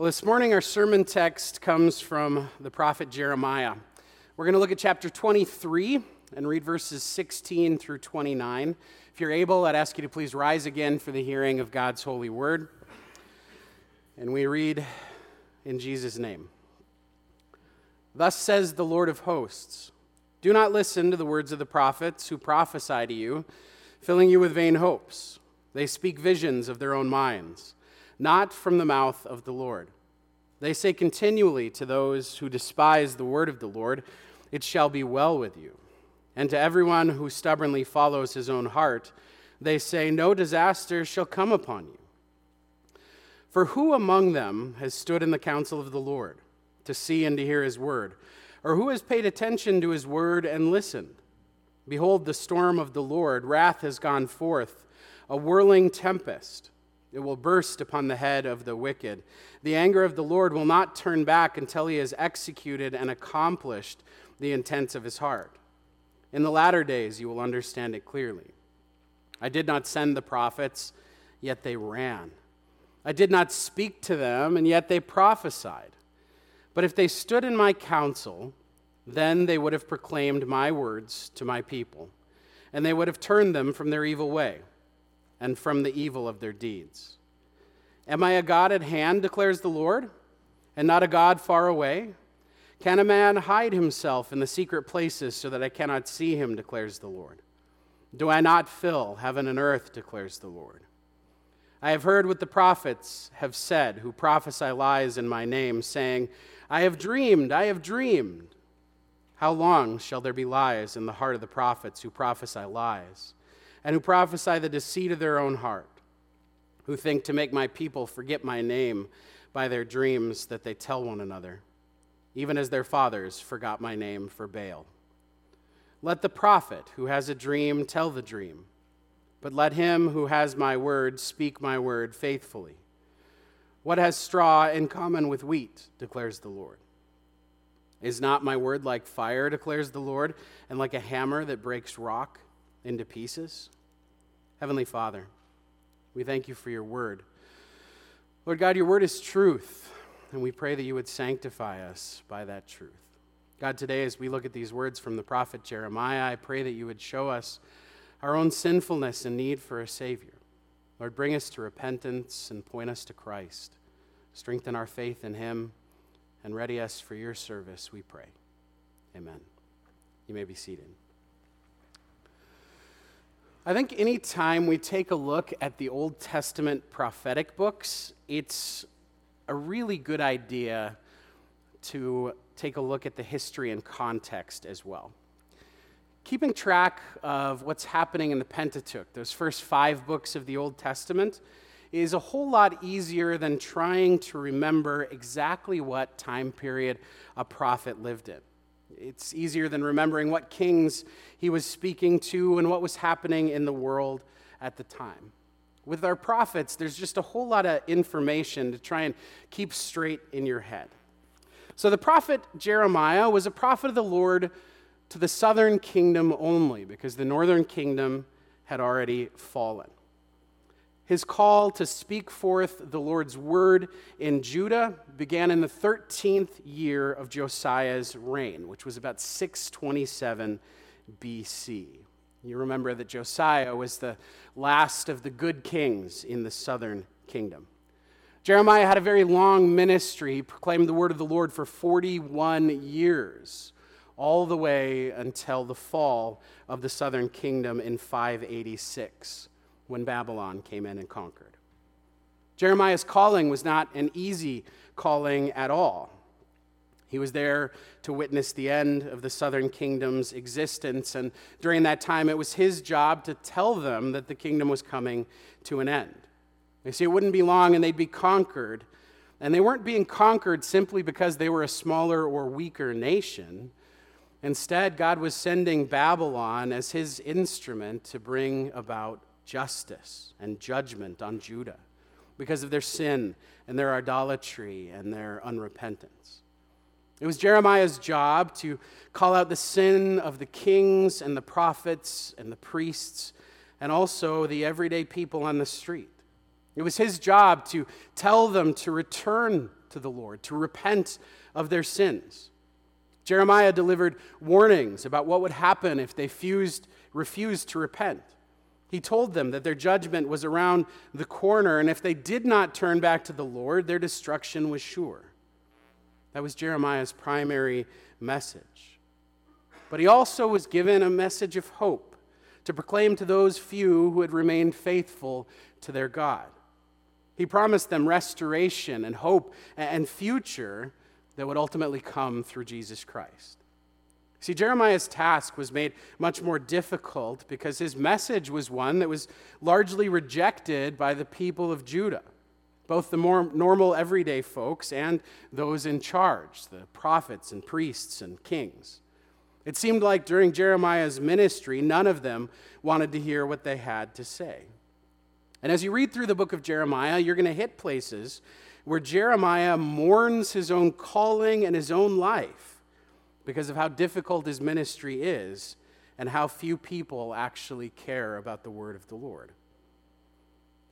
Well, this morning our sermon text comes from the prophet Jeremiah. We're going to look at chapter 23 and read verses 16 through 29. If you're able, I'd ask you to please rise again for the hearing of God's holy word. And we read in Jesus' name Thus says the Lord of hosts Do not listen to the words of the prophets who prophesy to you, filling you with vain hopes. They speak visions of their own minds not from the mouth of the Lord. They say continually to those who despise the word of the Lord, It shall be well with you. And to everyone who stubbornly follows his own heart, they say, No disaster shall come upon you. For who among them has stood in the counsel of the Lord to see and to hear his word? Or who has paid attention to his word and listened? Behold, the storm of the Lord, wrath has gone forth, a whirling tempest. It will burst upon the head of the wicked. The anger of the Lord will not turn back until he has executed and accomplished the intents of his heart. In the latter days, you will understand it clearly. I did not send the prophets, yet they ran. I did not speak to them, and yet they prophesied. But if they stood in my counsel, then they would have proclaimed my words to my people, and they would have turned them from their evil way and from the evil of their deeds. Am I a God at hand, declares the Lord, and not a God far away? Can a man hide himself in the secret places so that I cannot see him, declares the Lord? Do I not fill heaven and earth, declares the Lord? I have heard what the prophets have said, who prophesy lies in my name, saying, I have dreamed, I have dreamed. How long shall there be lies in the heart of the prophets who prophesy lies? And who prophesy the deceit of their own heart, who think to make my people forget my name by their dreams that they tell one another, even as their fathers forgot my name for Baal. Let the prophet who has a dream tell the dream, but let him who has my word speak my word faithfully. What has straw in common with wheat, declares the Lord? Is not my word like fire, declares the Lord, and like a hammer that breaks rock? Into pieces. Heavenly Father, we thank you for your word. Lord God, your word is truth, and we pray that you would sanctify us by that truth. God, today as we look at these words from the prophet Jeremiah, I pray that you would show us our own sinfulness and need for a Savior. Lord, bring us to repentance and point us to Christ. Strengthen our faith in Him and ready us for your service, we pray. Amen. You may be seated. I think any time we take a look at the Old Testament prophetic books, it's a really good idea to take a look at the history and context as well. Keeping track of what's happening in the Pentateuch, those first five books of the Old Testament, is a whole lot easier than trying to remember exactly what time period a prophet lived in. It's easier than remembering what kings he was speaking to and what was happening in the world at the time. With our prophets, there's just a whole lot of information to try and keep straight in your head. So the prophet Jeremiah was a prophet of the Lord to the southern kingdom only because the northern kingdom had already fallen. His call to speak forth the Lord's word in Judah began in the 13th year of Josiah's reign, which was about 627 BC. You remember that Josiah was the last of the good kings in the southern kingdom. Jeremiah had a very long ministry. He proclaimed the word of the Lord for 41 years, all the way until the fall of the southern kingdom in 586 when Babylon came in and conquered. Jeremiah's calling was not an easy calling at all. He was there to witness the end of the southern kingdom's existence, and during that time, it was his job to tell them that the kingdom was coming to an end. They see, it wouldn't be long and they'd be conquered. And they weren't being conquered simply because they were a smaller or weaker nation. Instead, God was sending Babylon as his instrument to bring about justice and judgment on Judah because of their sin and their idolatry and their unrepentance. It was Jeremiah's job to call out the sin of the kings and the prophets and the priests and also the everyday people on the street. It was his job to tell them to return to the Lord, to repent of their sins. Jeremiah delivered warnings about what would happen if they fused, refused to repent. He told them that their judgment was around the corner, and if they did not turn back to the Lord, their destruction was sure. That was Jeremiah's primary message. But he also was given a message of hope to proclaim to those few who had remained faithful to their God. He promised them restoration and hope and future that would ultimately come through Jesus Christ. See, Jeremiah's task was made much more difficult because his message was one that was largely rejected by the people of Judah, both the more normal everyday folks and those in charge, the prophets and priests and kings. It seemed like during Jeremiah's ministry, none of them wanted to hear what they had to say. And as you read through the book of Jeremiah, you're going to hit places where Jeremiah mourns his own calling and his own life because of how difficult his ministry is and how few people actually care about the word of the Lord.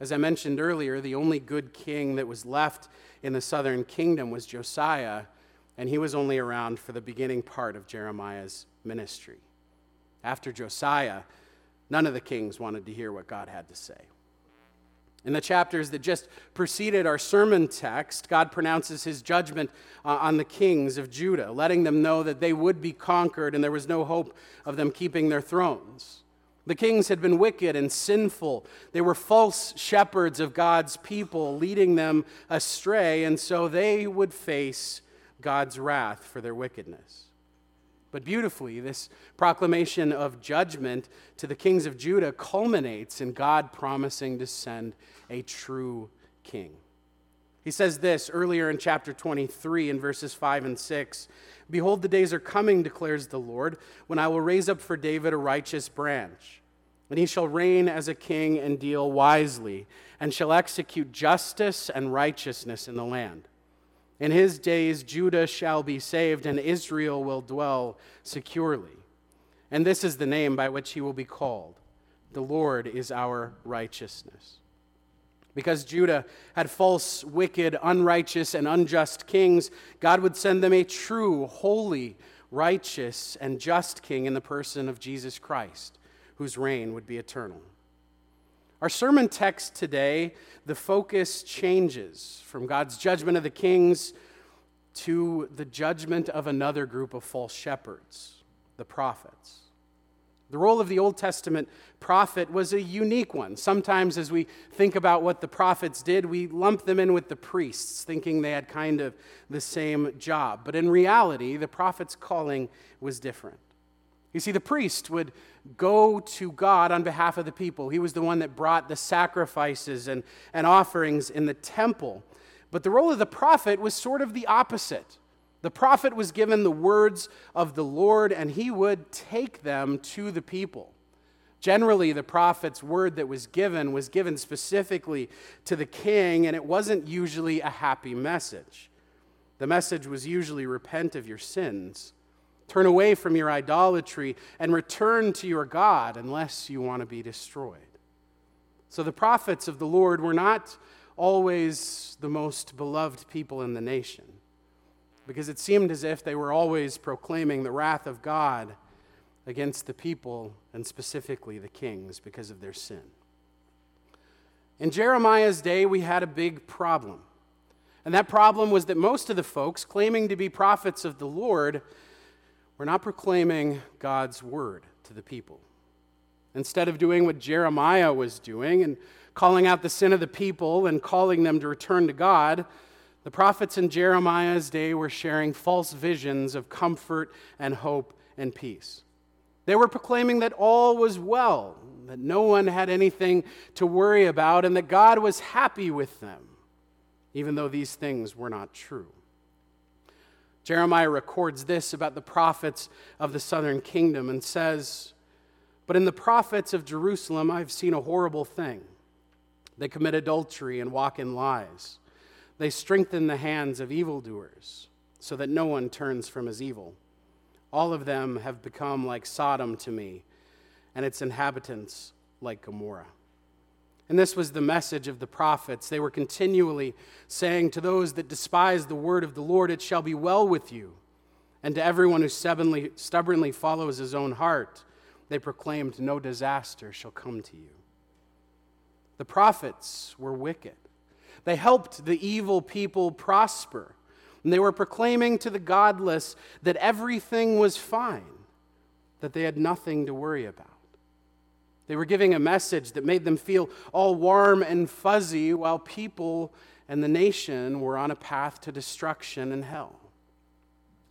As I mentioned earlier, the only good king that was left in the southern kingdom was Josiah, and he was only around for the beginning part of Jeremiah's ministry. After Josiah, none of the kings wanted to hear what God had to say. In the chapters that just preceded our sermon text, God pronounces his judgment uh, on the kings of Judah, letting them know that they would be conquered and there was no hope of them keeping their thrones. The kings had been wicked and sinful. They were false shepherds of God's people, leading them astray, and so they would face God's wrath for their wickedness. But beautifully, this proclamation of judgment to the kings of Judah culminates in God promising to send a true king. He says this earlier in chapter 23 in verses 5 and 6 Behold, the days are coming, declares the Lord, when I will raise up for David a righteous branch. And he shall reign as a king and deal wisely, and shall execute justice and righteousness in the land. In his days, Judah shall be saved, and Israel will dwell securely. And this is the name by which he will be called The Lord is our righteousness. Because Judah had false, wicked, unrighteous, and unjust kings, God would send them a true, holy, righteous, and just king in the person of Jesus Christ, whose reign would be eternal. Our sermon text today, the focus changes from God's judgment of the kings to the judgment of another group of false shepherds, the prophets. The role of the Old Testament prophet was a unique one. Sometimes, as we think about what the prophets did, we lump them in with the priests, thinking they had kind of the same job. But in reality, the prophet's calling was different. You see, the priest would go to God on behalf of the people. He was the one that brought the sacrifices and, and offerings in the temple. But the role of the prophet was sort of the opposite. The prophet was given the words of the Lord, and he would take them to the people. Generally, the prophet's word that was given was given specifically to the king, and it wasn't usually a happy message. The message was usually repent of your sins Turn away from your idolatry and return to your God unless you want to be destroyed. So the prophets of the Lord were not always the most beloved people in the nation because it seemed as if they were always proclaiming the wrath of God against the people and specifically the kings because of their sin. In Jeremiah's day, we had a big problem. And that problem was that most of the folks claiming to be prophets of the Lord we're not proclaiming God's word to the people. Instead of doing what Jeremiah was doing and calling out the sin of the people and calling them to return to God, the prophets in Jeremiah's day were sharing false visions of comfort and hope and peace. They were proclaiming that all was well, that no one had anything to worry about, and that God was happy with them, even though these things were not true. Jeremiah records this about the prophets of the southern kingdom and says, But in the prophets of Jerusalem, I've seen a horrible thing. They commit adultery and walk in lies. They strengthen the hands of evildoers so that no one turns from his evil. All of them have become like Sodom to me, and its inhabitants like Gomorrah. And this was the message of the prophets. They were continually saying to those that despise the word of the Lord, It shall be well with you. And to everyone who stubbornly, follows his own heart, they proclaimed, No disaster shall come to you. The prophets were wicked. They helped the evil people prosper. And they were proclaiming to the godless that everything was fine, that they had nothing to worry about. They were giving a message that made them feel all warm and fuzzy while people and the nation were on a path to destruction and hell.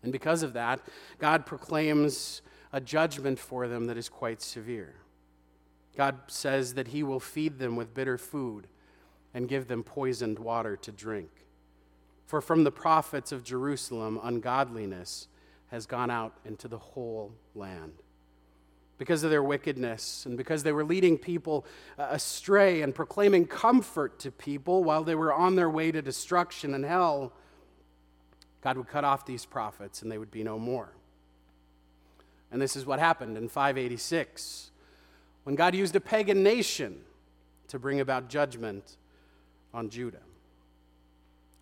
And because of that, God proclaims a judgment for them that is quite severe. God says that He will feed them with bitter food and give them poisoned water to drink. For from the prophets of Jerusalem, ungodliness has gone out into the whole land. Because of their wickedness, and because they were leading people uh, astray and proclaiming comfort to people while they were on their way to destruction and hell, God would cut off these prophets and they would be no more. And this is what happened in 586 when God used a pagan nation to bring about judgment on Judah.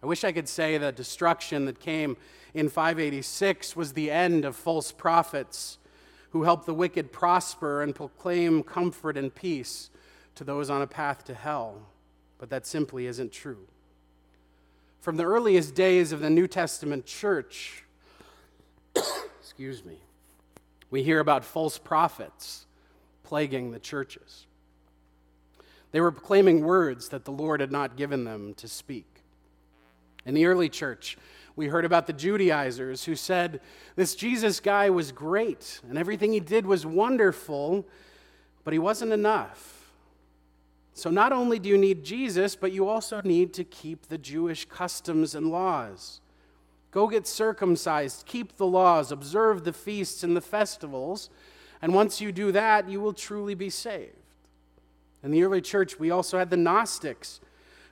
I wish I could say the destruction that came in 586 was the end of false prophets who helped the wicked prosper and proclaim comfort and peace to those on a path to hell. But that simply isn't true. From the earliest days of the New Testament church, excuse me, we hear about false prophets plaguing the churches. They were proclaiming words that the Lord had not given them to speak. In the early church, we heard about the Judaizers who said, This Jesus guy was great and everything he did was wonderful, but he wasn't enough. So, not only do you need Jesus, but you also need to keep the Jewish customs and laws. Go get circumcised, keep the laws, observe the feasts and the festivals, and once you do that, you will truly be saved. In the early church, we also had the Gnostics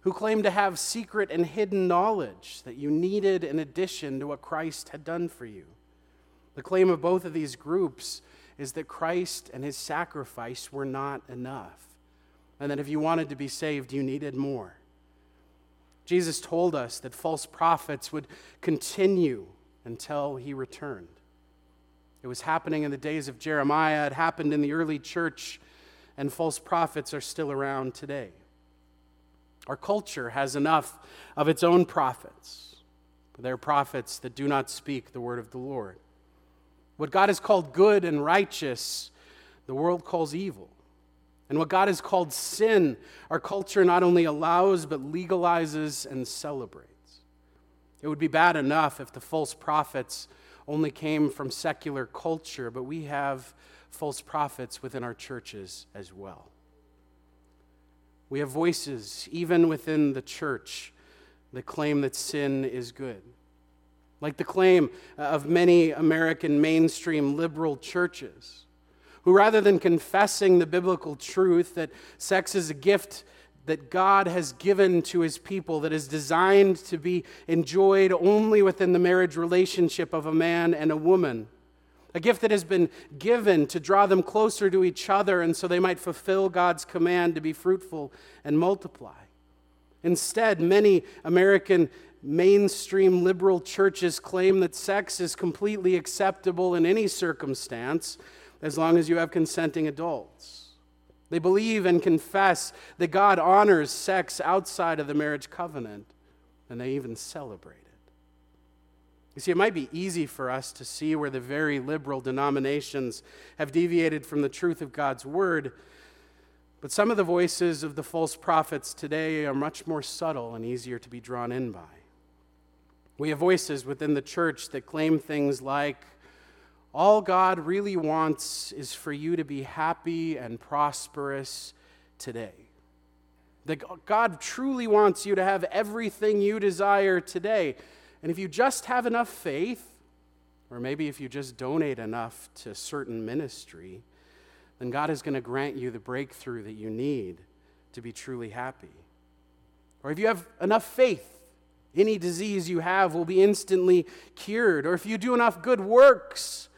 who claimed to have secret and hidden knowledge that you needed in addition to what Christ had done for you. The claim of both of these groups is that Christ and his sacrifice were not enough and that if you wanted to be saved, you needed more. Jesus told us that false prophets would continue until he returned. It was happening in the days of Jeremiah, it happened in the early church, and false prophets are still around today. Our culture has enough of its own prophets, they're prophets that do not speak the word of the Lord. What God has called good and righteous, the world calls evil. And what God has called sin, our culture not only allows, but legalizes and celebrates. It would be bad enough if the false prophets only came from secular culture, but we have false prophets within our churches as well. We have voices, even within the church, that claim that sin is good. Like the claim uh, of many American mainstream liberal churches who, rather than confessing the biblical truth that sex is a gift that God has given to his people, that is designed to be enjoyed only within the marriage relationship of a man and a woman, a gift that has been given to draw them closer to each other and so they might fulfill God's command to be fruitful and multiply. Instead, many American mainstream liberal churches claim that sex is completely acceptable in any circumstance as long as you have consenting adults. They believe and confess that God honors sex outside of the marriage covenant, and they even celebrate. You see, it might be easy for us to see where the very liberal denominations have deviated from the truth of God's word, but some of the voices of the false prophets today are much more subtle and easier to be drawn in by. We have voices within the church that claim things like, all God really wants is for you to be happy and prosperous today. That God truly wants you to have everything you desire today. And if you just have enough faith, or maybe if you just donate enough to certain ministry, then God is going to grant you the breakthrough that you need to be truly happy. Or if you have enough faith, any disease you have will be instantly cured. Or if you do enough good works,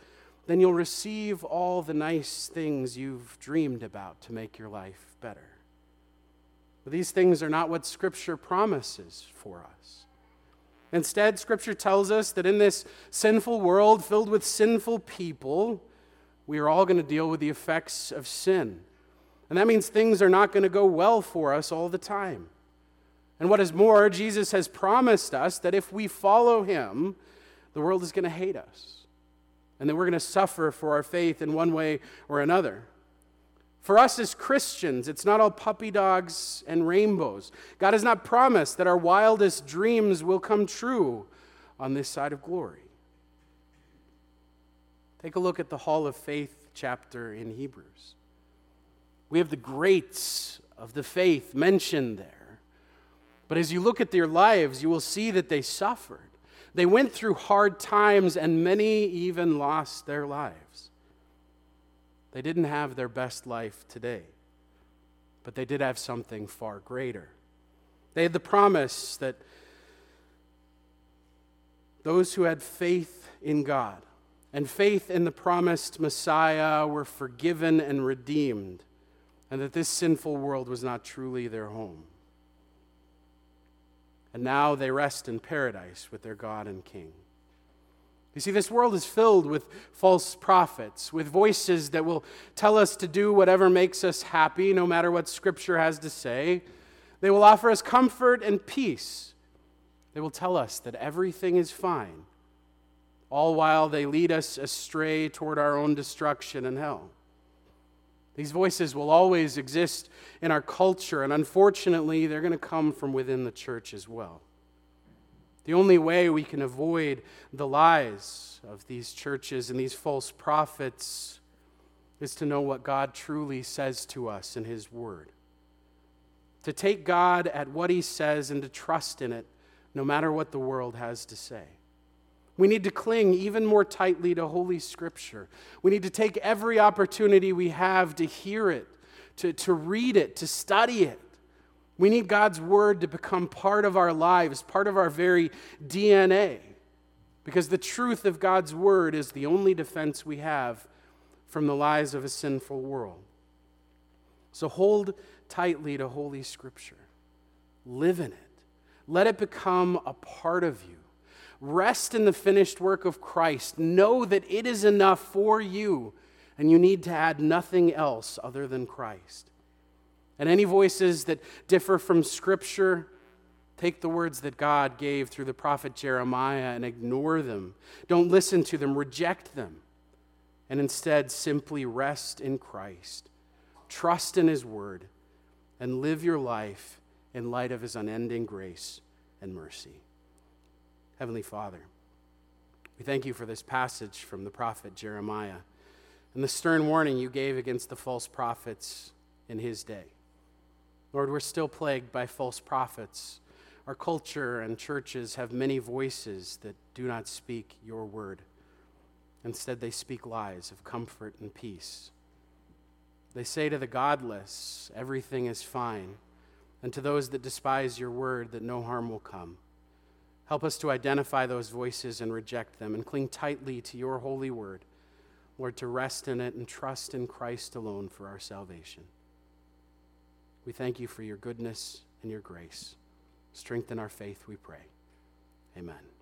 then you'll receive all the nice things you've dreamed about to make your life better. But these things are not what Scripture promises for us. Instead, Scripture tells us that in this sinful world filled with sinful people, we are all going to deal with the effects of sin. And that means things are not going to go well for us all the time. And what is more, Jesus has promised us that if we follow him, the world is going to hate us. And that we're going to suffer for our faith in one way or another. For us as Christians, it's not all puppy dogs and rainbows. God has not promised that our wildest dreams will come true on this side of glory. Take a look at the Hall of Faith chapter in Hebrews. We have the greats of the faith mentioned there. But as you look at their lives, you will see that they suffered. They went through hard times, and many even lost their lives. They didn't have their best life today, but they did have something far greater. They had the promise that those who had faith in God and faith in the promised Messiah were forgiven and redeemed, and that this sinful world was not truly their home. And now they rest in paradise with their God and King. You see, this world is filled with false prophets, with voices that will tell us to do whatever makes us happy, no matter what Scripture has to say. They will offer us comfort and peace. They will tell us that everything is fine, all while they lead us astray toward our own destruction and hell. These voices will always exist in our culture, and unfortunately, they're going to come from within the church as well. The only way we can avoid the lies of these churches and these false prophets is to know what God truly says to us in His Word. To take God at what He says and to trust in it, no matter what the world has to say. We need to cling even more tightly to Holy Scripture. We need to take every opportunity we have to hear it, to, to read it, to study it. We need God's word to become part of our lives, part of our very DNA. Because the truth of God's word is the only defense we have from the lies of a sinful world. So hold tightly to Holy Scripture, live in it, let it become a part of you. Rest in the finished work of Christ. Know that it is enough for you, and you need to add nothing else other than Christ. And any voices that differ from Scripture, take the words that God gave through the prophet Jeremiah and ignore them. Don't listen to them, reject them. And instead, simply rest in Christ, trust in His word, and live your life in light of His unending grace and mercy. Heavenly Father, we thank you for this passage from the prophet Jeremiah and the stern warning you gave against the false prophets in his day. Lord, we're still plagued by false prophets. Our culture and churches have many voices that do not speak your word. Instead, they speak lies of comfort and peace. They say to the godless, everything is fine, and to those that despise your word, that no harm will come. Help us to identify those voices and reject them and cling tightly to your holy word, Lord, to rest in it and trust in Christ alone for our salvation. We thank you for your goodness and your grace. Strengthen our faith, we pray. Amen.